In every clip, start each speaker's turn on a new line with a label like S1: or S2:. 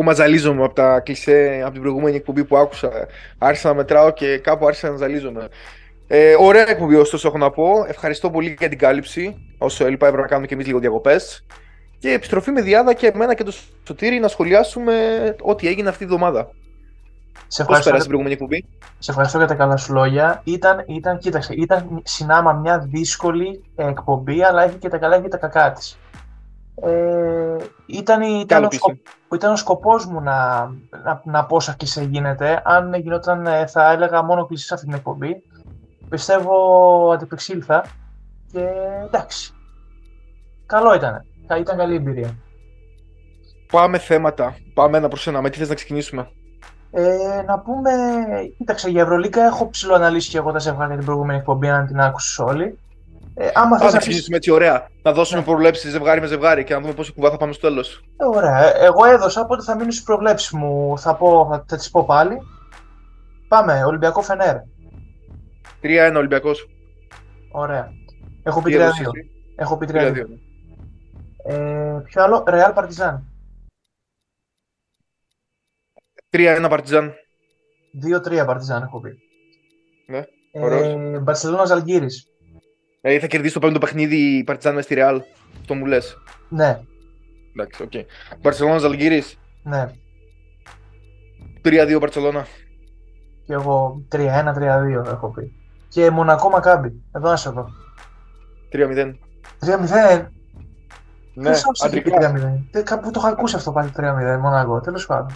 S1: ακόμα ζαλίζομαι από τα κλισέ από την προηγούμενη εκπομπή που άκουσα. Άρχισα να μετράω και κάπου άρχισα να ζαλίζομαι. Ε, ωραία εκπομπή, ωστόσο, έχω να πω. Ευχαριστώ πολύ για την κάλυψη. Όσο έλειπα, έπρεπε να κάνουμε και εμείς λίγο διακοπές. Και επιστροφή με διάδα και εμένα και το Σωτήρι να σχολιάσουμε ό,τι έγινε αυτή τη βδομάδα.
S2: Σε
S1: Πώς πέρασε
S2: ευχαριστώ,
S1: την προηγούμενη εκπομπή;
S2: σε ευχαριστώ για τα καλά σου λόγια. Ήταν, ήταν, κοίταξε, ήταν συνάμα μια δύσκολη εκπομπή, αλλά έχει και τα καλά και τα κακά της. Ε, ήταν, ήταν,
S1: Καλό
S2: ο
S1: πίσω.
S2: σκοπ, ήταν ο σκοπός μου να, να, να πω όσα και σε γίνεται. Αν γινόταν, ε, θα έλεγα μόνο κλεισί σε αυτή την εκπομπή. Πιστεύω αντιπεξήλθα και εντάξει. Καλό ήταν. Ήταν καλή εμπειρία.
S1: Πάμε θέματα. Πάμε ένα προς ένα. Με τι θες να ξεκινήσουμε;
S2: Ε, να πούμε, κοίταξε, για Ευρωλίκα έχω ψηλοαναλύσει και εγώ τα ζευγάρια την προηγούμενη εκπομπή, αν την άκουσες όλοι. Ε, άμα θες
S1: Α
S2: να πεις...
S1: ξεκινήσουμε έτσι ωραία. Να δώσουμε
S2: Ναι.
S1: προβλέψεις ζευγάρι με ζευγάρι και να δούμε πόσο κουβά θα πάμε στο τέλος.
S2: Ε, ωραία, Ε, εγώ έδωσα, οπότε θα μείνω στις προβλέψεις μου, θα, πω, θα, θα τις πω πάλι. Πάμε, Ολυμπιακό Φενέρ.
S1: 3-1 Ολυμπιακός.
S2: Ωραία. Έχω πει 3-2. Έχω πει 3-2.
S1: 3-2.
S2: Ε, ποιο άλλο, Real Partizan.
S1: 3-1 Παρτιζάν.
S2: 2-3 Partizan έχω πει.
S1: Ναι, ωραίος.
S2: Ε, Μπαρσελόνα Ζαλγκίρις.
S1: Δηλαδή θα κερδίσει το πέμπτο παιχνίδι η Παρτιζάν με στη Ρεάλ. Αυτό μου λες.
S2: Ναι,
S1: Εντάξει, οκ. Μπαρσελόνα Ζαλγκίρι.
S2: ναι.
S1: 3-2 Μπαρσελόνα.
S2: Και εγώ 3-1-3-2 έχω πει. Και Μονακό Μακάμπι. Εδώ να σε δω.
S1: 3-0.
S2: 3-0.
S1: Ναι,
S2: Ποιος άκουσε και
S1: αντρικά.
S2: 3-0. Ε, Κάπου το είχα ακούσει αυτό πάλι 3-0 Μονακό. Τέλος πάντων.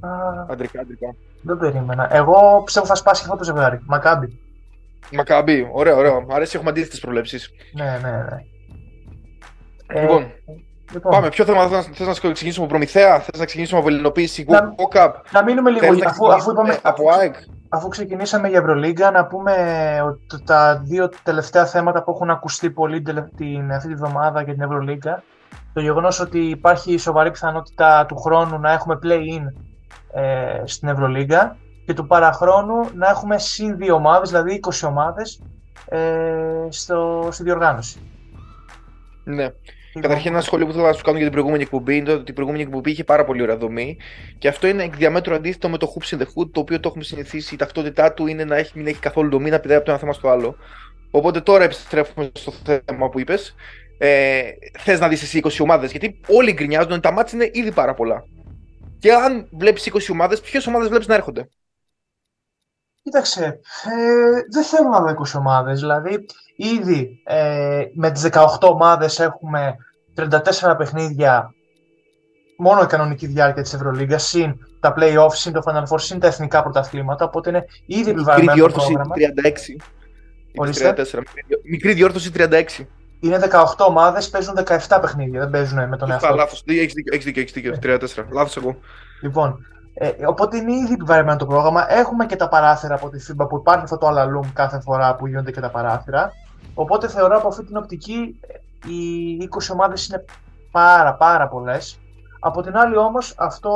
S2: Α,
S1: Αντρικά, αντρικά.
S2: δεν περίμενα. Εγώ πιστεύω θα σπάσει αυτό το ζευγάρι. Μακάμπι.
S1: Μακάμπι, ωραίο, ωραίο. Μ' αρέσει, έχουμε αντίθετες προβλέψεις.
S2: Ναι, ναι, ναι. Ε,
S1: Λοιπόν,
S2: λοιπόν,
S1: πάμε. Ποιο θέμα θες να, θες να ξεκινήσουμε από Προμηθέα, θες να ξεκινήσουμε από Ελληνοποίηση,
S2: Να-
S1: Cup.
S2: να μείνουμε λίγο,
S1: Θες να
S2: αφού, αφού,
S1: ξεκινήσουμε
S2: είπαμε,
S1: από ΑΕΚ.
S2: αφού ξεκινήσαμε για Ευρωλίγκα, να πούμε ότι τα δύο τελευταία θέματα που έχουν ακουστεί πολύ τελε- την, αυτή τη βδομάδα για την Ευρωλίγκα, το γεγονός ότι υπάρχει σοβαρή πιθανότητα του χρόνου να έχουμε play-in ε, στην Ευρωλίγκα και του παραχρόνου να έχουμε συν δύο ομάδες, δηλαδή 20 ομάδες ε, στο, στη διοργάνωση.
S1: Ναι. Καταρχήν, ένα σχόλιο που θέλω να σου κάνω για την προηγούμενη εκπομπή είναι ότι η προηγούμενη εκπομπή είχε πάρα πολύ ωραία δομή. Και αυτό είναι εκ διαμέτρου αντίθετο με το Hoops in the Hood, το οποίο το έχουμε συνηθίσει. Η ταυτότητά του είναι να έχει, μην έχει καθόλου δομή, να πηδάει από το ένα θέμα στο άλλο. Οπότε τώρα επιστρέφουμε στο θέμα που είπες. Ε, Θες να δεις εσύ 20 ομάδες, γιατί όλοι γκρινιάζουν ότι τα μάτια είναι ήδη πάρα πολλά. Και αν βλέπεις 20 ομάδες, ποιες ομάδες βλέπεις να έρχονται;
S2: Κοίταξε, ε, δεν θέλω να δω 20 ομάδες, δηλαδή ήδη ε, με τις 18 ομάδες έχουμε 34 παιχνίδια μόνο η κανονική διάρκεια της Ευρωλίγκας, συν τα play-offs, συν το Final Four, συν τα εθνικά πρωταθλήματα, οπότε είναι ήδη
S1: Μικρή
S2: επιβαρημένο το
S1: διόρθωση
S2: πρόγραμμα.
S1: 36. Ή
S2: Ορίστε.
S1: 34. Μικρή διόρθωση 36.
S2: Είναι 18 ομάδες, παίζουν 17 παιχνίδια, δεν παίζουν με τον εαυτό
S1: Σωστά,
S2: τους.
S1: λάθος. Έχεις δίκιο, έχεις δίκιο, έχεις δίκιο. 34. Λάθος εγώ.
S2: Λοιπόν, ε, οπότε είναι ήδη επιβαρημένο το πρόγραμμα. Έχουμε και τα παράθυρα από τη FIBA που υπάρχει αυτό το αλαλούμ κάθε φορά που γίνονται και τα παράθυρα. Οπότε θεωρώ από αυτή την οπτική ε, οι 20 ομάδες είναι πάρα πάρα πολλές. Από την άλλη όμως αυτό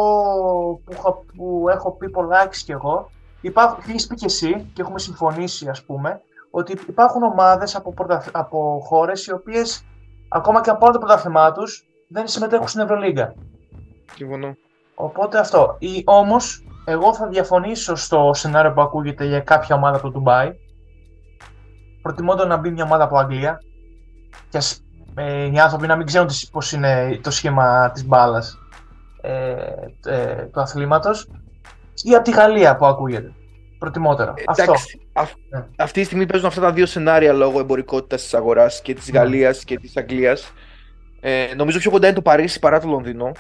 S2: που, έχω- που έχω πει πολλάξεις κι εγώ υπάρχουν, έχεις πει και εσύ και έχουμε συμφωνήσει ας πούμε ότι υπάρχουν ομάδες από, πρωτα- από χώρες οι οποίες ακόμα και αν πάρουν το πρωτάθλημά τους δεν συμμετέχουν στην Ευρωλίγκα.
S1: Συμφωνώ.
S2: Οπότε αυτό. Ή, όμως, εγώ θα διαφωνήσω στο σενάριο που ακούγεται για κάποια ομάδα από το Ντουμπάι. Προτιμώ να μπει μια ομάδα από Αγγλία. Και ας, ε, οι άνθρωποι να μην ξέρουν τι- πώς είναι το σχήμα της μπάλας ε, ε, του αθλήματος. Ή από τη Γαλλία που ακούγεται. Προτιμότερο. Αυτό.
S1: Εντάξει, αυ-
S2: Ναι.
S1: αυτή τη στιγμή παίζουν αυτά τα δύο σενάρια λόγω εμπορικότητας της αγοράς και της
S2: Ναι.
S1: Γαλλίας και της Αγγλίας. Ε, νομίζω πιο κοντά είναι το Παρίσι παρά το Λονδίνο.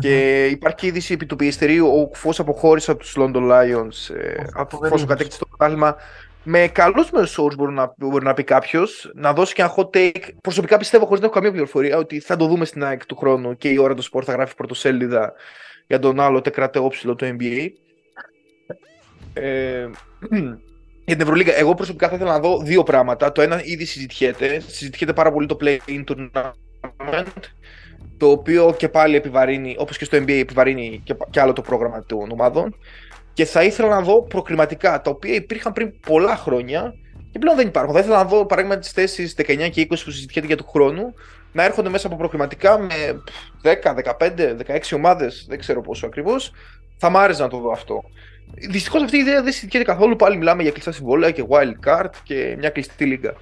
S1: Και υπάρχει και είδηση επί του πιεστερίου. Ο Κουφός αποχώρησε από τους London Lions ε,
S2: Ο
S1: αφού
S2: φοβερός.
S1: κατέκτησε το πρωτάθλημα. Με καλούς μέσου όρου μπορεί να, μπορεί να πει κάποιος. Να δώσει και ένα hot take. Προσωπικά πιστεύω, χωρίς να έχω καμία πληροφορία, ότι θα το δούμε στην ΑΕΚ του χρόνου και η ώρα του σπορ θα γράφει πρωτοσέλιδα για τον άλλο τεκρατεόψιλο του NBA. Ε, για την Ευρωλίγα, εγώ προσωπικά θα ήθελα να δω δύο πράγματα. Το ένα ήδη συζητιέται. Συζητιέται πάρα πολύ το play-in tournament, το οποίο και πάλι επιβαρύνει, όπως και στο NBA επιβαρύνει και, και άλλο το πρόγραμμα των ομάδων. Και θα ήθελα να δω προκριματικά, τα οποία υπήρχαν πριν πολλά χρόνια Και πλέον δεν υπάρχουν. Θα ήθελα να δω παράδειγμα τις θέσεις 19 και 20 που συζητιέται για του χρόνου να έρχονται μέσα από προκριματικά με 10, 15, 16 ομάδες, δεν ξέρω πόσο ακριβώς. Θα μ' άρεσε να το δω αυτό. Δυστυχώς αυτή η ιδέα δεν συζητιέται καθόλου. Πάλι μιλάμε για κλειστά συμβόλαια και wild card και μια κλειστή λίγα.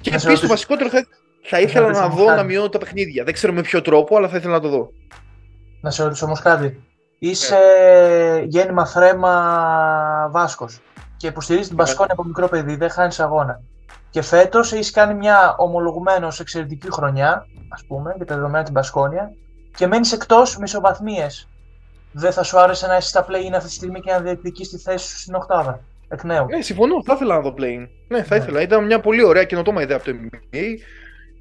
S1: Και επίσης το βασικότερο θα, θα ήθελα να δω να μειώνω τα παιχνίδια. Δεν ξέρω με ποιο τρόπο, αλλά θα ήθελα να το δω.
S2: Να σε ρωτήσω όμω κάτι. Είσαι yeah. γέννημα θρέμα Βάσκος και υποστηρίζεις την Πασκόνια από μικρό παιδί, δεν χάνεις αγώνα. Και φέτος έχεις κάνει μια ομολογουμένως εξαιρετική χρονιά, ας πούμε, για τα δεδομένα την Πασκόνια και μένεις εκτός με ισοβαθμίε. Δεν θα σου άρεσε να είσαι στα play αυτή τη στιγμή και να διεκδικείς τη θέση σου στην Οχτάδα. Εκ νέου.
S1: Ναι, συμφωνώ. Θα ήθελα να δω play. Ναι, θα ναι. ήθελα. Ήταν μια πολύ ωραία καινοτόμα ιδέα από το NBA.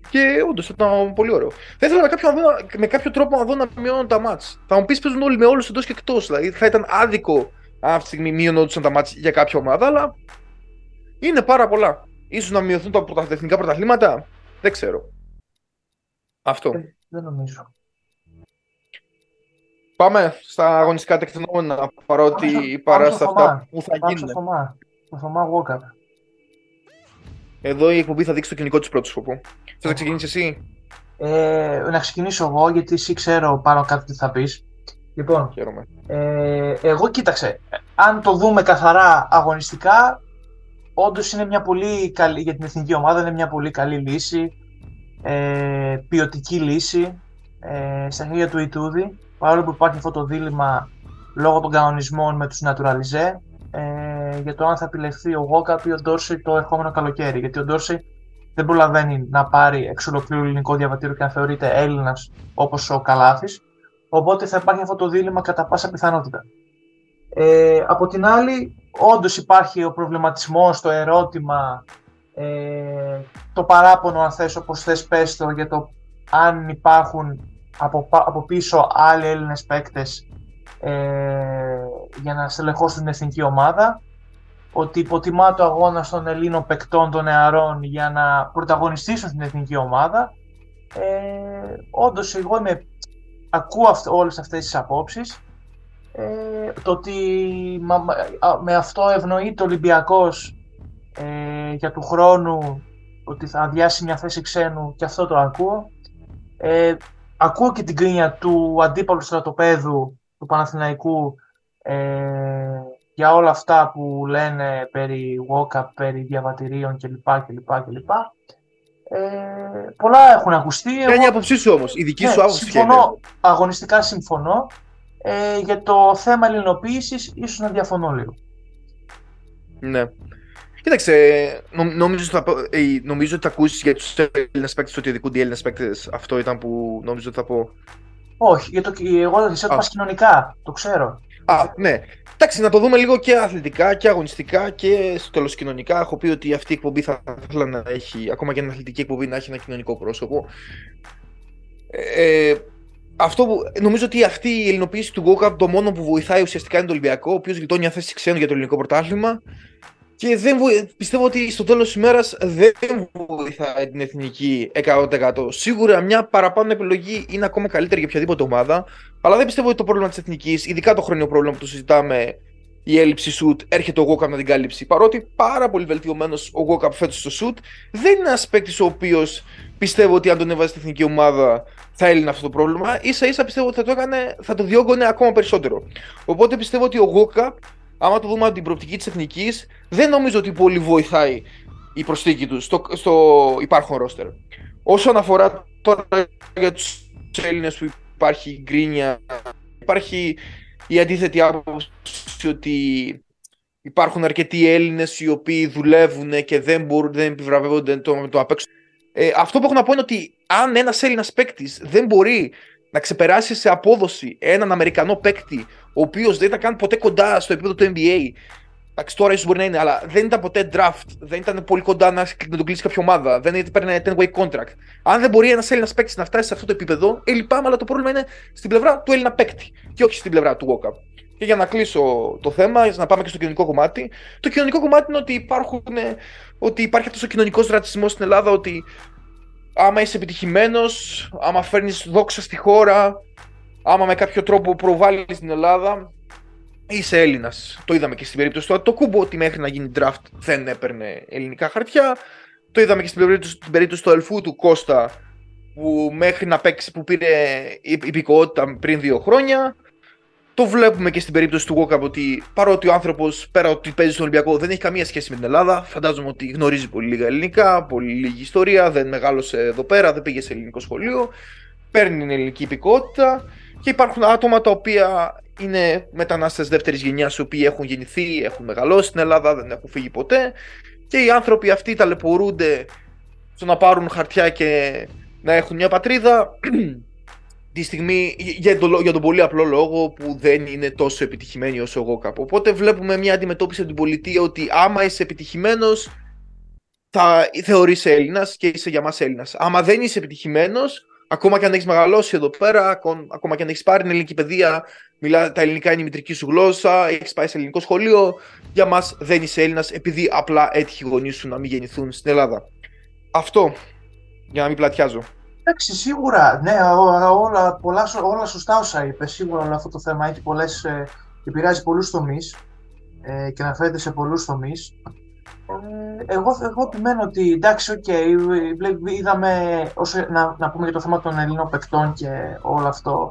S1: Και όντως ήταν πολύ ωραίο. Θα ήθελα με κάποιο, με κάποιο τρόπο να δω να μειώνουν τα μάτς. Θα μου πεις παίζουν όλοι με όλους εντός και εκτός. Δηλαδή θα ήταν άδικο αν αυτή τη στιγμή μειώνονταν τα μάτς για κάποια ομάδα, αλλά είναι πάρα πολλά. Ίσως να μειωθούν τα εθνικά πρωταθλήματα. Δεν ξέρω. Αυτό.
S2: Ε, δεν νομίζω.
S1: Πάμε στα αγωνιστικά τεκτενόμενα, παρότι παρά στα αυτά που θα γίνουν.
S2: Στο Θωμά Walker.
S1: Εδώ η εκπομπή θα δείξει το κοινικό της πρώτης σκοπό. Θε να ξεκινήσεις εσύ.
S2: Ε, να ξεκινήσω εγώ, γιατί εσύ ξέρω πάνω κάτω τι θα πεις. Λοιπόν, ε, εγώ κοίταξε. Αν το δούμε καθαρά αγωνιστικά, όντως είναι μια πολύ καλή, για την εθνική ομάδα είναι μια πολύ καλή λύση, ε, ποιοτική λύση ε, στα χέρια του Ιτούδη, παρόλο που υπάρχει αυτό το δίλημα λόγω των κανονισμών με τους Naturalize ε, για το αν θα επιλεχθεί ο Γόκαπ ή ο Ντόρσι το ερχόμενο καλοκαίρι. Γιατί ο Ντόρσι δεν προλαβαίνει να πάρει εξ ολοκλήρου ελληνικό διαβατήριο και να θεωρείται Έλληνας όπως ο Καλάθης. Οπότε θα υπάρχει αυτό το δίλημα κατά πάσα πιθανότητα. Ε, από την άλλη, όντως υπάρχει ο προβληματισμός, το ερώτημα, ε, το παράπονο αν θες όπως θες πες το, για το αν υπάρχουν από, από πίσω άλλοι Έλληνες παίκτες ε, για να στελεχώσουν την εθνική ομάδα ότι υποτιμά το αγώνα των Ελλήνων παικτών των νεαρών για να πρωταγωνιστήσουν στην εθνική ομάδα. Ε, όντως εγώ είμαι, ακούω αυ, όλες αυτές τις απόψεις ε, το ότι με αυτό ευνοείται ο Ολυμπιακός ε, για του χρόνου ότι θα αδειάσει μια θέση ξένου και αυτό το ακούω. Ε, ακούω και την κρίνια του αντίπαλου στρατοπέδου του Παναθηναϊκού ε, για όλα αυτά που λένε περί walk περί διαβατηρίων κλπ. κλπ, κλπ. Ε, πολλά έχουν ακουστεί.
S1: Ποια είναι η άποψή σου όμως, η δική σου ναι, άποψη
S2: συμφωνώ, Αγωνιστικά συμφωνώ. Ε, για το θέμα ελληνοποίησης, ίσως να διαφωνώ λίγο.
S1: Ναι. Κοίταξε, νο, νομίζω, θα, ε, νομίζω ότι θα ακούσεις για τους Έλληνες παίκτες ότι ειδικούνται οι Έλληνες παίκτες. Αυτό ήταν που νομίζω ότι θα πω.
S2: Όχι, για το, εγώ δεν ξέρω κοινωνικά. Το ξέρω.
S1: Α, ναι. Εντάξει, να το δούμε λίγο και αθλητικά και αγωνιστικά και στο τέλος κοινωνικά. Έχω πει ότι αυτή η εκπομπή θα ήθελα να έχει, ακόμα και μια αθλητική εκπομπή, να έχει ένα κοινωνικό πρόσωπο. Ε, αυτό που, νομίζω ότι αυτή η ελληνοποίηση του Γκόκαπ το μόνο που βοηθάει ουσιαστικά είναι το Ολυμπιακό, ο οποίος γλιτώνει μια θέση ξένου για το ελληνικό πρωτάθλημα. Και δεν πιστεύω ότι στο τέλος της ημέρας δεν βοηθάει την εθνική 100%. Σίγουρα μια παραπάνω επιλογή είναι ακόμα καλύτερη για οποιαδήποτε ομάδα. Αλλά δεν πιστεύω ότι το πρόβλημα της εθνικής, ειδικά το χρονικό πρόβλημα που το συζητάμε, η έλλειψη σουτ, έρχεται ο Γκόκαπ να την κάλυψει. Παρότι πάρα πολύ βελτιωμένος ο Γκόκαπ φέτος στο σουτ, δεν είναι ένας παίκτης ο οποίος πιστεύω ότι αν τον έβαζε στην εθνική ομάδα θα έλυνε αυτό το πρόβλημα. σα ίσα πιστεύω ότι θα το, έκανε, θα το διώγωνε ακόμα περισσότερο. Οπότε πιστεύω ότι ο Γκόκαπ, άμα το δούμε από την προοπτική της εθνικής, δεν νομίζω ότι πολύ βοηθάει η προσθήκη τους στο, στο υπάρχον ρόστερ. Όσον αφορά τώρα για τους Έλληνες που υπάρχει γκρίνια, υπάρχει η αντίθετη άποψη ότι υπάρχουν αρκετοί Έλληνες οι οποίοι δουλεύουν και δεν, μπορούν, δεν επιβραβεύονται το, το απ' Ε, αυτό που έχω να πω είναι ότι αν ένας Έλληνας παίκτης δεν μπορεί να ξεπεράσει σε απόδοση έναν Αμερικανό παίκτη, ο οποίος δεν ήταν καν ποτέ κοντά στο επίπεδο του NBA. Εντάξει, τώρα ίσως μπορεί να είναι, αλλά δεν ήταν ποτέ draft, δεν ήταν πολύ κοντά να, να τον κλείσει κάποια ομάδα, δεν έπαιρνε 10-way contract. Αν δεν μπορεί ένας Έλληνας παίκτης να φτάσει σε αυτό το επίπεδο, ε, λυπάμαι, αλλά το πρόβλημα είναι στην πλευρά του Έλληνα παίκτη και όχι στην πλευρά του Walkup. Και για να κλείσω το θέμα, για να πάμε και στο κοινωνικό κομμάτι. Το κοινωνικό κομμάτι είναι ότι, υπάρχουν, ότι υπάρχει αυτός ο κοινωνικός ρατσισμός στην Ελλάδα, ότι άμα είσαι επιτυχημένος, άμα φέρνεις δόξα στη χώρα, άμα με κάποιο τρόπο προβάλλεις την Ελλάδα, είσαι Έλληνας. Το είδαμε και στην περίπτωση του Ατοκούμπο ότι μέχρι να γίνει draft δεν έπαιρνε ελληνικά χαρτιά. Το είδαμε και στην περίπτωση, στην περίπτωση του Ελφού του Κώστα που μέχρι να παίξει που πήρε υπηκότητα πριν δύο χρόνια. Το βλέπουμε και στην περίπτωση του Walkup ότι παρότι ο άνθρωπος πέρα ότι παίζει στον Ολυμπιακό δεν έχει καμία σχέση με την Ελλάδα. Φαντάζομαι ότι γνωρίζει πολύ λίγα ελληνικά, πολύ λίγη ιστορία, δεν μεγάλωσε εδώ πέρα, δεν πήγε σε ελληνικό σχολείο. Παίρνει την ελληνική υπηκότητα και υπάρχουν άτομα τα οποία είναι μετανάστες δεύτερης γενιάς, οι οποίοι έχουν γεννηθεί, έχουν μεγαλώσει στην Ελλάδα, δεν έχουν φύγει ποτέ. Και οι άνθρωποι αυτοί ταλαιπωρούνται στο να πάρουν χαρτιά και να έχουν μια πατρίδα τη στιγμή, για τον, για τον πολύ απλό λόγο που δεν είναι τόσο επιτυχημένοι όσο εγώ κάπου. Οπότε βλέπουμε μια αντιμετώπιση από την πολιτεία ότι άμα είσαι επιτυχημένος, θα θεωρείσαι Έλληνας και είσαι για μας Έλληνας. Άμα δεν είσαι επιτυχημένος, ακόμα και αν έχεις μεγαλώσει εδώ πέρα, ακόμα και αν έχεις πάρει την ελληνική παιδεία, μιλά, τα ελληνικά είναι η μητρική σου γλώσσα, έχεις πάει σε ελληνικό σχολείο, για μας δεν είσαι Έλληνας επειδή απλά έτυχε οι γονείς σου να μην γεννηθούν στην Ελλάδα. Αυτό για να μην πλατιάζω.
S2: Εντάξει, σίγουρα. Ναι, όλα, πολλά, όλα σωστά όσα είπες. Σίγουρα όλο αυτό το θέμα έχει πολλές, ε, επηρεάζει πολλούς τομείς ε, και αναφέρεται σε πολλούς τομείς. Ε, εγώ, εγώ επιμένω ότι εντάξει, οκ, okay, είδαμε, όσο, να, να πούμε για το θέμα των Ελλήνων παικτών και όλο αυτό,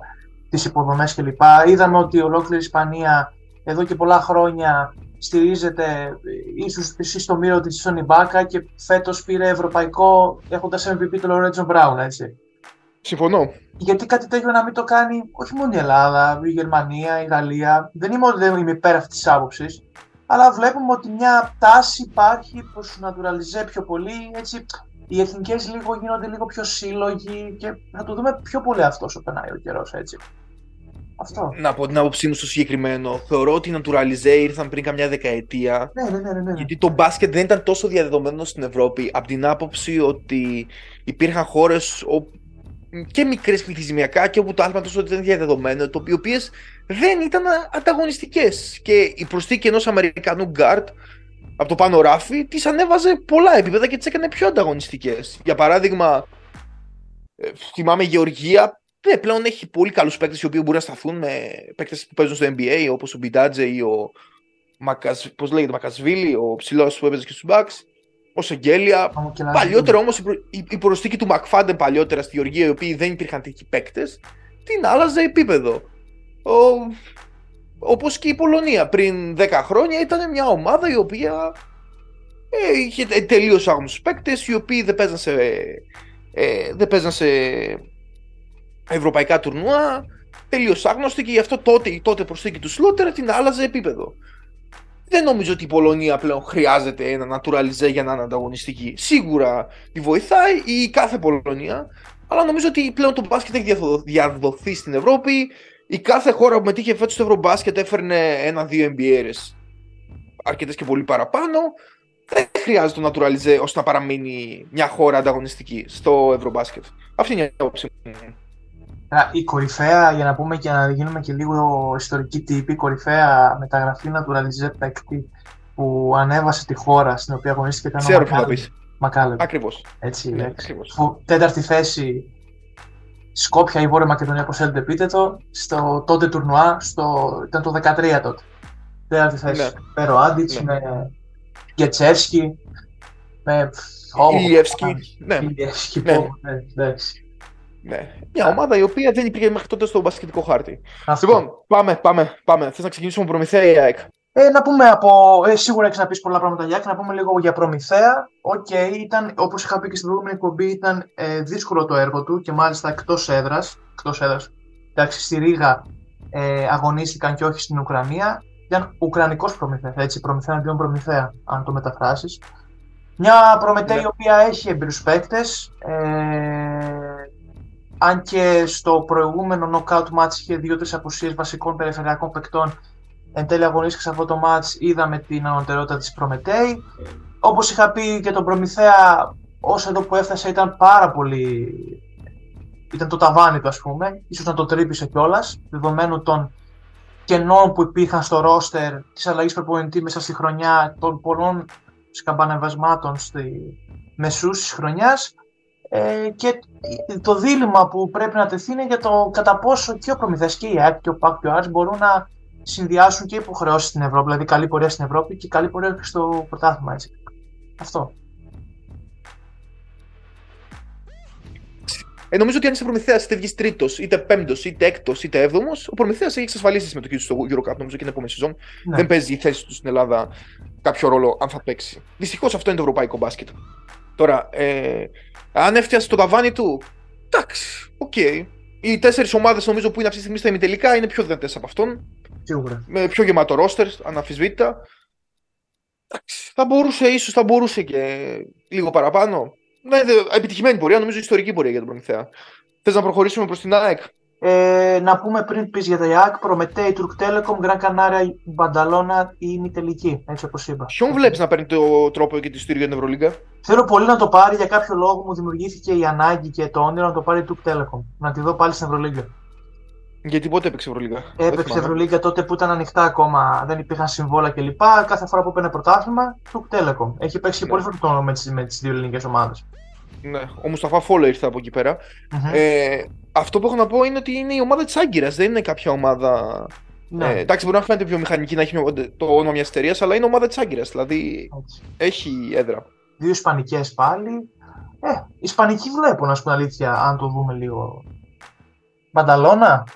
S2: τις υποδομές κλπ. Είδαμε ότι ολόκληρη η Ισπανία εδώ και πολλά χρόνια στηρίζεται ίσως εσύ στο μύρο της Sony Μπάκα και φέτος πήρε ευρωπαϊκό έχοντας MVP το Lorenzo Brown, έτσι.
S1: Συμφωνώ.
S2: Γιατί κάτι τέτοιο να μην το κάνει όχι μόνο η Ελλάδα, η Γερμανία, η Γαλλία. Δεν είμαι ότι δεν είμαι υπέρ αυτής της άποψης, αλλά βλέπουμε ότι μια τάση υπάρχει προ να naturalize πιο πολύ. Έτσι, οι εθνικές λίγο γίνονται λίγο πιο σύλλογοι και θα το δούμε πιο πολύ αυτό όσο περνάει ο καιρός, έτσι.
S1: Αυτό. Να πω την άποψή μου στο συγκεκριμένο. Θεωρώ ότι οι naturalized ήρθαν πριν καμιά δεκαετία.
S2: Ναι, ναι, ναι, ναι, ναι.
S1: Γιατί το μπάσκετ δεν ήταν τόσο διαδεδομένο στην Ευρώπη. Από την άποψη ότι υπήρχαν χώρες και μικρές πληθυσμιακά και όπου το άθλημα τόσο ήταν διαδεδομένο, το οι οποίες δεν ήταν ανταγωνιστικές. Και η προσθήκη ενός Αμερικανού γκάρτ από το πάνω ράφι τις ανέβαζε πολλά επίπεδα και τις έκανε πιο ανταγωνιστικές. Για παράδειγμα, ε, θυμάμαι η Γεωργία ναι, πλέον έχει πολύ καλούς παίκτες οι οποίοι μπορούν να σταθούν με παίκτες που παίζουν στο NBA όπως ο Μπιντάτζε ή ο. Μακαζ... Πώς λέγεται, Μακασβίλη, ο ψηλός που έπαιζε και στους Bucks. Ο Σεγγέλια. Παλιότερα όμως η, προ... η προσθήκη του Μακφάντεν παλιότερα στη Γεωργία, οι οποίοι δεν υπήρχαν τέτοιοι παίκτες, την άλλαζε επίπεδο. Ο... Όπως και η Πολωνία πριν 10 χρόνια ήταν μια ομάδα η οποία ε, είχε τελείως άγνωστους παίκτες, οι οποίοι δεν παίζαν σε, ε, δεν παίζαν σε ευρωπαϊκά τουρνουά, τελείως άγνωστη και γι' αυτό τότε η τότε προσθήκη του Σλότερ την άλλαζε επίπεδο. Δεν νομίζω ότι η Πολωνία πλέον χρειάζεται ένα naturalize για να είναι ανταγωνιστική. Σίγουρα τη βοηθάει η κάθε Πολωνία, αλλά νομίζω ότι πλέον το μπάσκετ έχει διαδοθεί στην Ευρώπη. Η κάθε χώρα που μετήχε φέτος στο Ευρωμπάσκετ έφερνε ένα-δύο NBA αρκετές και πολύ παραπάνω. Δεν χρειάζεται το naturalize ώστε να παραμείνει μια χώρα ανταγωνιστική στο Ευρωμπάσκετ. Αυτή είναι η άποψή μου.
S2: Η κορυφαία, για να πούμε και να γίνουμε και λίγο ιστορική τύπη, η κορυφαία μεταγραφή naturalize παίκτη που ανέβασε τη χώρα στην οποία αγωνίστηκε ήταν
S1: Ξέρω ο Μακάλεπ.
S2: Μακάλεπ.
S1: Ακριβώς.
S2: Έτσι, ναι, ακριβώς. Που, τέταρτη θέση Σκόπια ή Βόρεια Μακεδονία, όπως θέλετε πείτε το, στο τότε τουρνουά, στο, ήταν το 13 τότε. Τέταρτη θέση. Ναι. Πέρο Άντιτς, ναι. με Γκετσέφσκι, με...
S1: Ιλιέφσκι. Ναι.
S2: Ιλιέφσκι, ναι. ναι.
S1: Ναι. Μια ομάδα η οποία δεν υπήρχε μέχρι τότε στο μπασκετικό χάρτη. Αυτό. Λοιπόν, πάμε, πάμε, πάμε. Θες να ξεκινήσουμε με Προμηθέα ή ΑΕΚ.
S2: Ε, να πούμε από. Ε, σίγουρα έχεις να πεις πολλά πράγματα για ΑΕΚ. Να πούμε λίγο για Προμηθέα. Οκ, okay, ήταν όπως είχα πει και στην προηγούμενη εκπομπή, ήταν ε, δύσκολο το έργο του και μάλιστα εκτός έδρα. Εκτός έδρας. Εντάξει, στη Ρήγα ε, αγωνίστηκαν και όχι στην Ουκρανία. Ήταν Ουκρανικός Προμηθέας. Έτσι, Προμηθέα αντίον Προμηθέα, αν το μεταφράσεις. Μια Προμηθέα ναι. η οποία έχει εμπειρούς παίκτες. Ε, αν και στο προηγούμενο knockout match είχε δύο-τρεις απουσίες βασικών περιφερειακών παικτών, εν τέλει αγωνίστηκε σε αυτό το match, είδαμε την ανωτερότητα της Προμετέη. Όπως είχα πει και τον Προμηθέα, όσο εδώ που έφτασε ήταν πάρα πολύ... Ήταν το ταβάνι του, ας πούμε, ίσως να το τρύπησε κιόλας, δεδομένου των κενών που υπήρχαν στο ρόστερ, της αλλαγής προπονητή μέσα στη χρονιά, των πολλών σκαμπανεβασμάτων στη μεσούς της χρονιάς. Ε, και το δίλημα που πρέπει να τεθεί είναι για το κατά πόσο και ο Προμηθέας και η ΑΕΚ και ο ΠΑΚ και ο Άρης μπορούν να συνδυάσουν και υποχρεώσεις στην Ευρώπη, δηλαδή καλή πορεία στην Ευρώπη και καλή πορεία και στο πρωτάθλημα. Έτσι. Αυτό.
S1: Ε, νομίζω ότι αν είσαι Προμηθέα είτε βγεις τρίτος, είτε πέμπτος, είτε έκτος, είτε έβδομος, ο Προμηθέας έχει εξασφαλίσει τη συμμετοχή του στο Eurocup νομίζω και την επόμενη σεζόν. Ναι. Δεν παίζει η θέση του στην Ελλάδα κάποιο ρόλο αν θα παίξει. Δυστυχώς αυτό είναι το ευρωπαϊκό μπάσκετ. Τώρα, ε, αν έφτασε το ταβάνι του, εντάξει, οκ. Okay. Οι τέσσερις ομάδες νομίζω που είναι αυτή τη στιγμή στα ημιτελικά είναι πιο δυνατές από αυτόν.
S2: Σίγουρα.
S1: Με πιο γεμάτο ρόστερ, αναμφισβήτητα. Εντάξει, θα μπορούσε, ίσως θα μπορούσε και λίγο παραπάνω. Ναι, επιτυχημένη πορεία, νομίζω ιστορική πορεία για τον Προμηθέα. Θες να προχωρήσουμε προς την ΑΕΚ;
S2: Ε, να πούμε πριν πεις για τα ΙΑΚ, Προμετέη, Τουρκ Τέλεκομ, Γκραν Κανάρια, Μπανταλώνα ή ημιτελική, έτσι όπως είπα.
S1: Ποιον βλέπεις να παίρνει το τρόπο και τη στήριο για την Ευρωλίγκα;
S2: Θέλω πολύ να το πάρει, για κάποιο λόγο μου δημιουργήθηκε η ανάγκη και το όνειρο να το πάρει η Τουρκ Τέλεκομ. Να τη δω πάλι στην Ευρωλίγκα.
S1: Γιατί πότε έπαιξε Ευρωλίγκα;
S2: Έπαιξε Ευρωλίγκα τότε που ήταν ανοιχτά ακόμα, δεν υπήρχαν συμβόλα κλπ. Κάθε φορά που παίρνει πρωτάθλημα, Τουρκ Τέλεκομ. Έχει παίξει ναι. πολύ φορτώνο με τις δύο ελληνικές ομάδες.
S1: Ναι, ο Μουσταφά Φόλο ήρθε από εκεί Ε, αυτό που έχω να πω είναι ότι είναι η ομάδα της Άγκυρας, δεν είναι κάποια ομάδα. Ναι. Ε, εντάξει, μπορεί να φαίνεται βιομηχανική να έχει το όνομα μιας εταιρείας, αλλά είναι ομάδα της Άγκυρας. Δηλαδή Έτσι. έχει έδρα.
S2: Δύο Ισπανικές πάλι. Ε, Ισπανική βλέπω, να σου πω αλήθεια, αν το δούμε λίγο. Μπανταλώνα.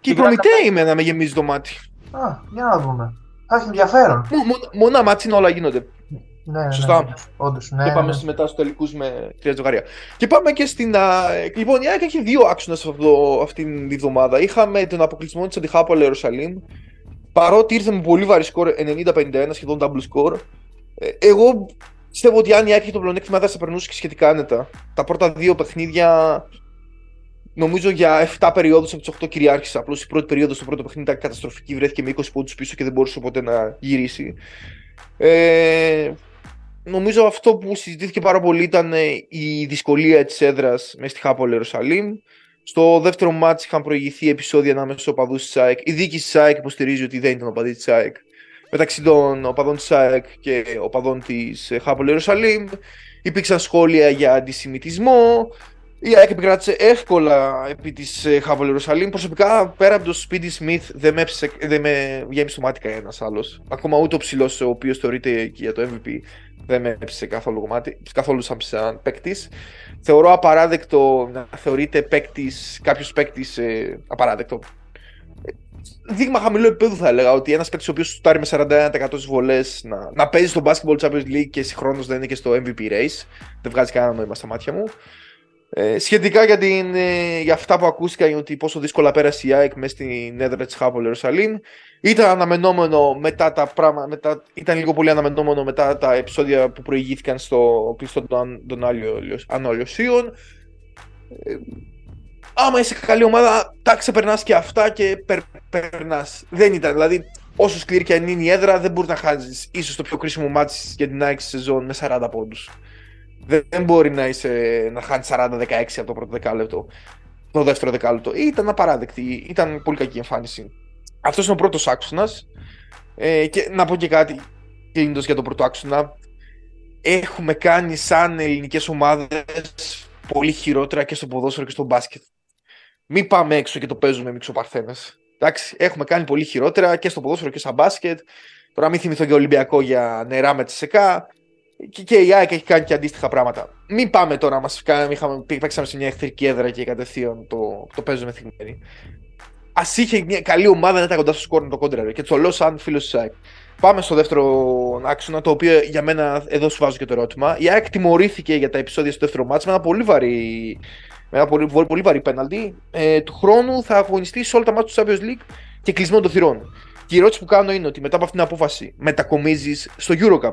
S1: Και ο Προμηθέας εμένα με γεμίζει το μάτι.
S2: Α, για να δούμε. Θα έχει ενδιαφέρον.
S1: Μονό ματς, όλα γίνονται.
S2: Ναι, ναι,
S1: Σωστά.
S2: Ναι, όντως, ναι,
S1: και πάμε
S2: ναι.
S1: μετά στους τελικούς με τρία ζευγάρια. Και πάμε και στην. Λοιπόν, η ΑΕΚ έχει δύο άξονες αυτήν την εβδομάδα. Είχαμε τον αποκλεισμό της από τη Χάποελ Ιερουσαλήμ. Παρότι ήρθε με πολύ βαρύ σκορ 90-51, σχεδόν double score. Ε, εγώ πιστεύω ότι αν η ΑΕΚ έχει το πλεονέκτημα θα περνούσε και σχετικά άνετα. Τα πρώτα δύο παιχνίδια Νομίζω για 7 περιόδου από τι 8 κυριάρχησε. Απλώς η πρώτη περίοδος στο πρώτο παιχνίδι ήταν καταστροφική. Βρέθηκε με 20 πόντους πίσω και δεν μπορούσε ποτέ να γυρίσει. Ε, νομίζω αυτό που συζητήθηκε πάρα πολύ ήταν ε, η δυσκολία της έδρας μες στη Χάπολ Ιερουσαλήμ. Στο δεύτερο μάτς είχαν προηγηθεί επεισόδια ανάμεσα στους οπαδούς της ΑΕΚ. Η δίκη της ΑΕΚ υποστηρίζει ότι δεν ήταν οπαδοί της ΑΕΚ. Μεταξύ των οπαδών της ΑΕΚ και οπαδών της Χάπολ Ιερουσαλήμ υπήρξαν σχόλια για αντισημιτισμό. Η ΑΕΚ επικράτησε εύκολα επί της Χάβολ Ιερουσαλήμ. Προσωπικά, πέρα από το Speedy Smith, δεν με, δεν με γέμισε το μάτι κανένας άλλος. Ακόμα ούτε ο ψηλός, ο οποίος θεωρείται και για το MVP, δεν με έψησε καθόλου κομμάτι, καθόλου σαν, σαν παίκτης. Θεωρώ απαράδεκτο να θεωρείται παίκτης, κάποιος παίκτης ε, απαράδεκτο. Δείγμα χαμηλού επίπεδου θα έλεγα ότι ένας παίκτης ο οποίος σου με 41% στι βολές να, να παίζει στο Basketball Champions League και συγχρόνως δεν είναι και στο MVP race. Δεν βγάζει κανένα νόημα στα μάτια μου. Ε, σχετικά για, την, ε, για αυτά που ακούστηκαν ότι πόσο δύσκολα πέρασε η ΑΕΚ μέσα στην έδρα της Χάπολ Ιερουσαλήμ ήταν αναμενόμενο μετά τα πράγματα, μετά, ήταν λίγο πολύ αναμενόμενο μετά τα επεισόδια που προηγήθηκαν στο κλειστό των, των Ανωλιοσίων. Ε, άμα είσαι καλή ομάδα, τα ξεπερνάς και αυτά και περ, περνάς. Δεν ήταν, δηλαδή όσο σκληρή και αν είναι η έδρα δεν μπορείς να χάσει ίσως το πιο κρίσιμο μάτι για την ΑΕΚ σεζόν με 40 πόντους. Δεν μπορεί να, είσαι, να χάνεις 40-16 από το πρώτο δεκάλεπτο. Το δεύτερο δεκάλεπτο. Ήταν απαράδεκτη. Ήταν πολύ κακή εμφάνιση. Αυτός είναι ο πρώτος άξονας. Ε, και να πω και κάτι κλείνοντας για τον πρώτο άξονα. Έχουμε κάνει σαν ελληνικές ομάδες πολύ χειρότερα και στο ποδόσφαιρο και στο μπάσκετ. Μην πάμε έξω και το παίζουμε μυξοπαρθένε. Εντάξει, έχουμε κάνει πολύ χειρότερα και στο ποδόσφαιρο και στο μπάσκετ. Τώρα μην θυμηθώ και Ολυμπιακό για νερά με τσεσεκά και, και η ΑΕΚ έχει κάνει και αντίστοιχα πράγματα. Μην πάμε τώρα, μας είχαμε, παίξαμε σε μια εχθρική έδρα και κατευθείαν το, το παίζουμε θυγμένη. Α είχε μια καλή ομάδα να ήταν κοντά στο σκόρ να το κόντρερε. Και το λέω σαν φίλος της ΑΕΚ. Πάμε στο δεύτερο άξονα, το οποίο για μένα εδώ σου βάζω και το ερώτημα. Η ΑΕΚ τιμωρήθηκε για τα επεισόδια στο δεύτερο μάτσο με ένα πολύ βαρύ, με ένα πολύ, πολύ βαρύ πέναλτι. Ε, του χρόνου θα αγωνιστεί σε όλα τα μάτια του Champions League και κλεισμό των θυρών. Και η ερώτηση που κάνω είναι ότι μετά από αυτήν την απόφαση μετακομίζεις στο Eurocup.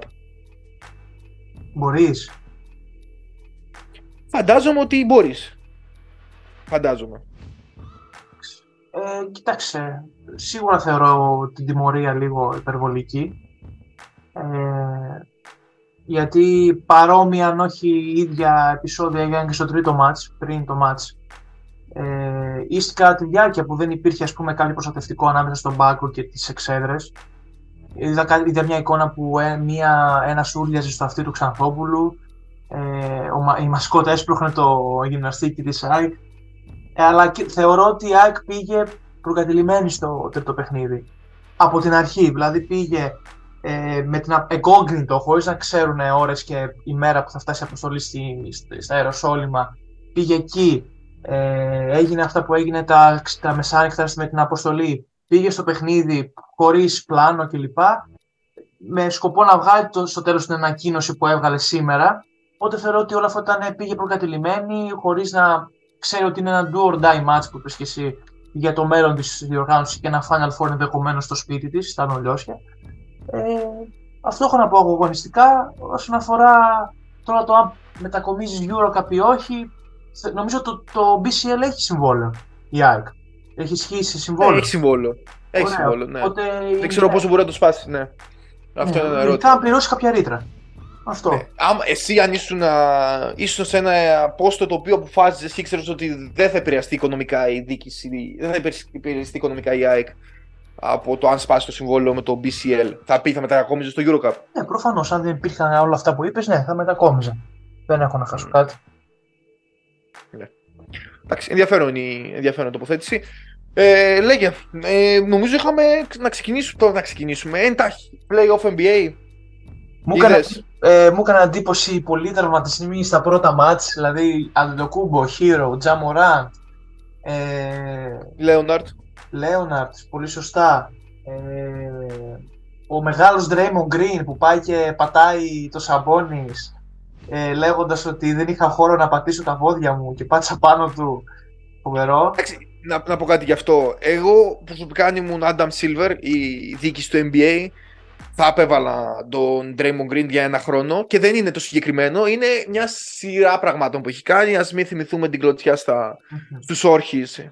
S2: Μπορείς.
S1: Φαντάζομαι ότι μπορείς. Φαντάζομαι.
S2: Ε, κοίταξε, σίγουρα θεωρώ την τιμωρία λίγο υπερβολική. Ε, γιατί παρόμοια αν όχι ίδια επεισόδια έγιναν και στο τρίτο μάτς, πριν το μάτς. Ε, κατά τη διάρκεια που δεν υπήρχε ας πούμε κάτι προστατευτικό ανάμεσα στον πάκο και τις εξέδρες Είδα, είδα μια εικόνα που ε, μια, ένας ούρλιαζε στο αυτί του Ξανθόπουλου. Ε, ο, η μασκότα έσπρωχνε το γυμναστήκι της ΑΕΚ. Ε, αλλά θεωρώ ότι η ΑΕΚ πήγε προκατηλημένη στο τρίτο παιχνίδι. Από την αρχή, δηλαδή πήγε ε, με την εγκόγκριτο, χωρίς να ξέρουν ώρες και η μέρα που θα φτάσει η αποστολή στη, στα αεροσόλυμα, πήγε εκεί, ε, έγινε αυτά που έγινε τα, τα μεσάνυχτα με την αποστολή, πήγε στο παιχνίδι χωρίς πλάνο κλπ. Με σκοπό να βγάλει το, στο τέλος την ανακοίνωση που έβγαλε σήμερα. Οπότε θεωρώ ότι όλα αυτά ήταν, πήγε προκατηλημένη, χωρίς να ξέρει ότι είναι ένα do or die match που είπες και εσύ για το μέλλον της διοργάνωσης και ένα Final Four ενδεχομένως στο σπίτι της, στα νολιώσια. Ε, αυτό έχω να πω αγωνιστικά. Όσον αφορά τώρα το αν μετακομίζεις Eurocup ή όχι, νομίζω το, το BCL έχει συμβόλαιο η ΑΕΚ. Έχει ισχύσει συμβόλαιο.
S1: Έχει συμβόλαιο. Έχει συμβόλαιο, ναι. Οπότε Δεν ξέρω πόσο μπορεί να το σπάσει, ναι. Αυτό ναι, είναι ένα ερώτημα.
S2: Θα πληρώσει κάποια ρήτρα. Αυτό. Ναι.
S1: Άμα, εσύ αν ήσουν, ήσουν σε ένα πόστο το οποίο αποφάσιζε και ήξερες ότι δεν θα επηρεαστεί οικονομικά η διοίκηση, δεν θα επηρεαστεί οικονομικά η ΑΕΚ από το αν σπάσει το συμβόλαιο με το BCL, θα πει θα μετακόμιζες στο Eurocup.
S2: Ναι, προφανώς. Αν δεν υπήρχαν όλα αυτά που είπες, ναι, θα μετακόμιζα. Δεν έχω να χάσω mm. κάτι.
S1: Ναι. Εντάξει, ενδιαφέρον η ενδιαφέρον τοποθέτηση. Ε, λέγε, ε, νομίζω είχαμε να ξεκινήσουμε τώρα να ξεκινήσουμε. Εντάχει, playoff NBA.
S2: Μου έκανε, ε, μου έκανε εντύπωση πολύ τραυματισμοί στα πρώτα μάτς, δηλαδή Αντετοκούμπο, Hero, Τζαμοράν,
S1: ε, Λέοναρτ.
S2: Λέοναρτ, πολύ σωστά. Ε, ο μεγάλος Draymond Green που πάει και πατάει το Σαμπόνις ε, λέγοντας ότι δεν είχα χώρο να πατήσω τα πόδια μου και πάτσα πάνω του. Φοβερό.
S1: Να, να πω κάτι γι' αυτό. Εγώ προσωπικά αν ήμουν Adam Silver, η δίκη του NBA, θα απέβαλα τον Draymond Green για ένα χρόνο και δεν είναι το συγκεκριμένο, είναι μια σειρά πραγμάτων που έχει κάνει. Α μην θυμηθούμε την κλωτσιά στα, στους όρχες,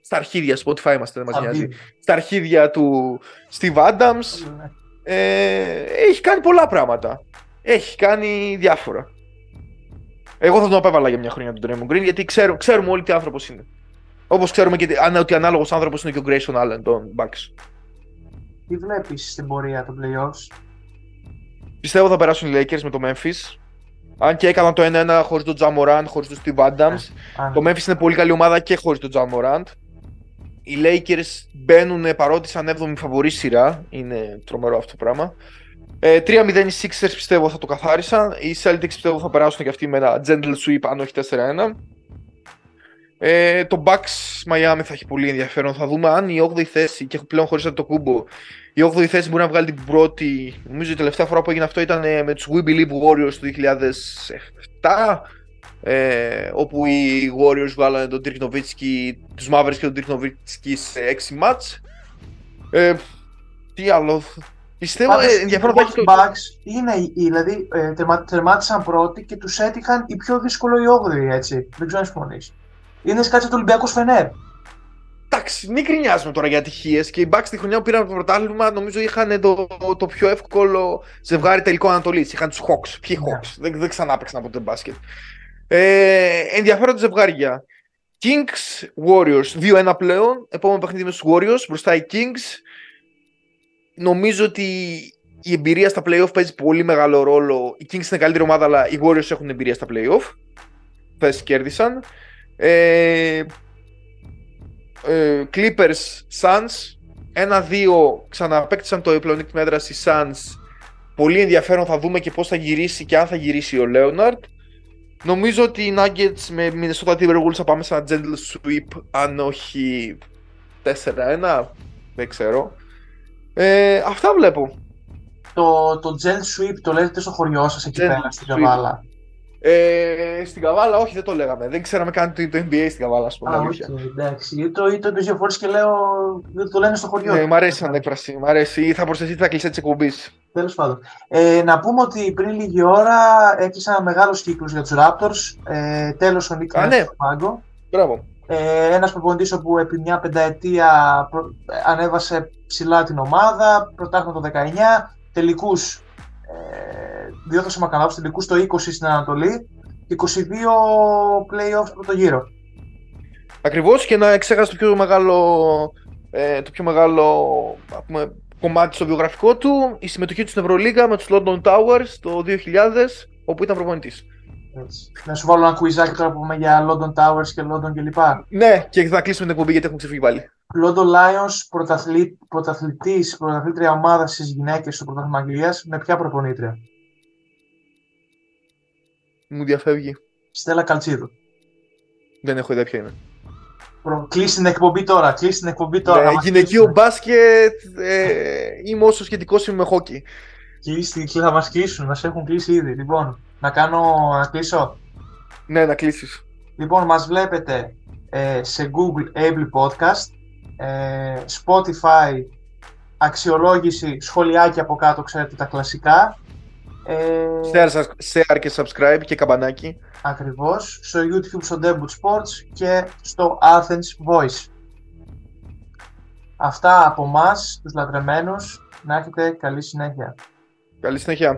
S1: στα αρχίδια, Spotify είμαστε, δεν μας νοιάζει. Στα αρχίδια του Steve Adams. Ε, έχει κάνει πολλά πράγματα. Έχει κάνει διάφορα. Εγώ θα τον απέβαλα για μια χρονιά τον Draymond Green γιατί ξέρουμε, ξέρουμε όλοι τι άνθρωπος είναι. Όπως ξέρουμε και ότι ανάλογος άνθρωπος είναι και ο Grayson Allen των Bucks.
S2: Τι βλέπεις στην πορεία των playoffs;
S1: Πιστεύω θα περάσουν οι Lakers με το Memphis. Αν και έκαναν το 1-1 χωρίς τον Τζαμοράντ, χωρίς τον Steve Adams. Yeah. Το Memphis είναι πολύ καλή ομάδα και χωρίς τον Τζαμοράντ. Οι Lakers μπαίνουν παρότι σαν 7η φαβορή σειρά. Είναι τρομερό αυτό το πράγμα. Ε, 3-0 οι Sixers πιστεύω θα το καθάρισαν. Οι Celtics πιστεύω θα περάσουν και αυτοί με ένα gentle sweep αν όχι 4-1. Ε, το Bucks Miami θα έχει πολύ ενδιαφέρον. Θα δούμε αν η 8η θέση, και έχω πλέον χωρίς το κούμπο, η 8η θέση μπορεί να βγάλει την πρώτη. Νομίζω η τελευταία φορά που έγινε αυτό ήταν ε, με τους We Believe Warriors του 2007. Ε, όπου οι Warriors βγάλανε τον Dirk Nowitzki, τους Mavericks και τον Dirk Nowitzki σε 6 μάτς. Ε, τι άλλο, Πιστεύω ε, ενδιαφέρον
S2: θα έχει το... Bucks είναι, δηλαδή, ε, τερμάτισαν πρώτοι και τους έτυχαν η πιο δύσκολο η 8η, έτσι. Δεν ξέρω αν συμφωνείς. Είναι κάτι τους Ολυμπιακούς Φενέρ.
S1: Εντάξει, μην κρινιάζουμε τώρα για ατυχίες και οι Bucks τη χρονιά που πήραν το πρωτάθλημα νομίζω είχαν το, το πιο εύκολο ζευγάρι τελικό Ανατολής. Είχαν τους Hawks. Ποιοι yeah. Ναι. Hawks, δεν, δεν ξανά έπαιξαν από το μπάσκετ. Ε, ενδιαφέροντα ζευγάρια. Kings Warriors 2-1 πλέον. Επόμενο παιχνίδι με τους Warriors. Μπροστά οι Kings. Νομίζω ότι η εμπειρία στα playoff παίζει πολύ μεγάλο ρόλο. Οι Kings είναι καλύτερη ομάδα, αλλά οι Warriors έχουν εμπειρία στα playoff. Θες κέρδισαν. Ε, ε, Clippers, Suns. Ένα-δύο ξαναπέκτησαν το πλεονέκτημα έδραση Suns. Πολύ ενδιαφέρον θα δούμε και πώς θα γυρίσει και αν θα γυρίσει ο Leonard. Νομίζω ότι οι Nuggets με Minnesota Timberwolves θα πάμε σε ένα gentle sweep αν όχι 4-1. Δεν ξέρω. Ε, αυτά βλέπω.
S2: Το, το gentle sweep το λέτε στο χωριό σας εκεί πέρα στην Καβάλα.
S1: Ε, στην Καβάλα, όχι, δεν το λέγαμε. Δεν ξέραμε καν το, το NBA στην Καβάλα, ας πούμε.
S2: Α, όχι, εντάξει. Γιατί το είπα δύο φορέ και λέω δεν το λένε στο χωριό.
S1: Ναι, μ' αρέσει σαν έκφραση. Μ' αρέσει. Ή θα προσθεθεί τα κλεισέ της εκπομπής.
S2: Τέλος πάντων. Ε, να πούμε ότι πριν λίγη ώρα έκλεισα ένα μεγάλο κύκλο για τους Raptors. Ε, Τέλος ο Νίκο
S1: ναι. στο πάγκο. Μπράβο.
S2: Ε, ένας προπονητής όπου επί μια πενταετία προ... ανέβασε ψηλά την ομάδα, πρωτάθλημα το 19, τελικούς διόρθωσε με καλά, τελικούς το 20 στην Ανατολή, 22 playoffs πρώτο γύρο.
S1: Ακριβώς και να εξέχασε το πιο μεγάλο, ε, το πιο μεγάλο πούμε, κομμάτι στο βιογραφικό του, η συμμετοχή του στην Ευρωλίγα με τους London Towers το 2000, όπου ήταν προπονητής.
S2: Έτσι. Να σου βάλω ένα κουιζάκι τώρα που πούμε για London Towers και London κλπ.
S1: Ναι, και θα κλείσουμε την εκπομπή γιατί έχουμε ξεφύγει πάλι.
S2: London Lions, πρωταθλη... πρωταθλητής, πρωταθλήτρια ομάδας στις γυναίκες στο πρωτάθλημα Αγγλίας, με ποια προπονήτρια;
S1: Μου διαφεύγει.
S2: Στέλλα Καλτσίδου.
S1: Δεν έχω ιδέα ποια είναι.
S2: Προ... Κλείσει την εκπομπή τώρα, κλείσει την εκπομπή τώρα.
S1: Ναι,
S2: να μας
S1: γυναικείο
S2: κλείσουν.
S1: μπάσκετ ε, είμαι όσο σχετικός είμαι με χόκι.
S2: Κλείσει, θα μας κλείσουν, μας έχουν κλείσει ήδη. Λοιπόν, να κάνω, να κλείσω.
S1: Ναι, να κλείσεις.
S2: Λοιπόν, μας βλέπετε ε, σε Google Able Podcast, ε, Spotify, αξιολόγηση, σχολιάκια από κάτω, ξέρετε τα κλασικά. Ε,
S1: Share, share και subscribe και καμπανάκι.
S2: Ακριβώς, στο YouTube στο Debut Sports και στο Athens Voice. Αυτά από μας, τους λατρεμένους. Να έχετε καλή συνέχεια.
S1: Veldig snekker.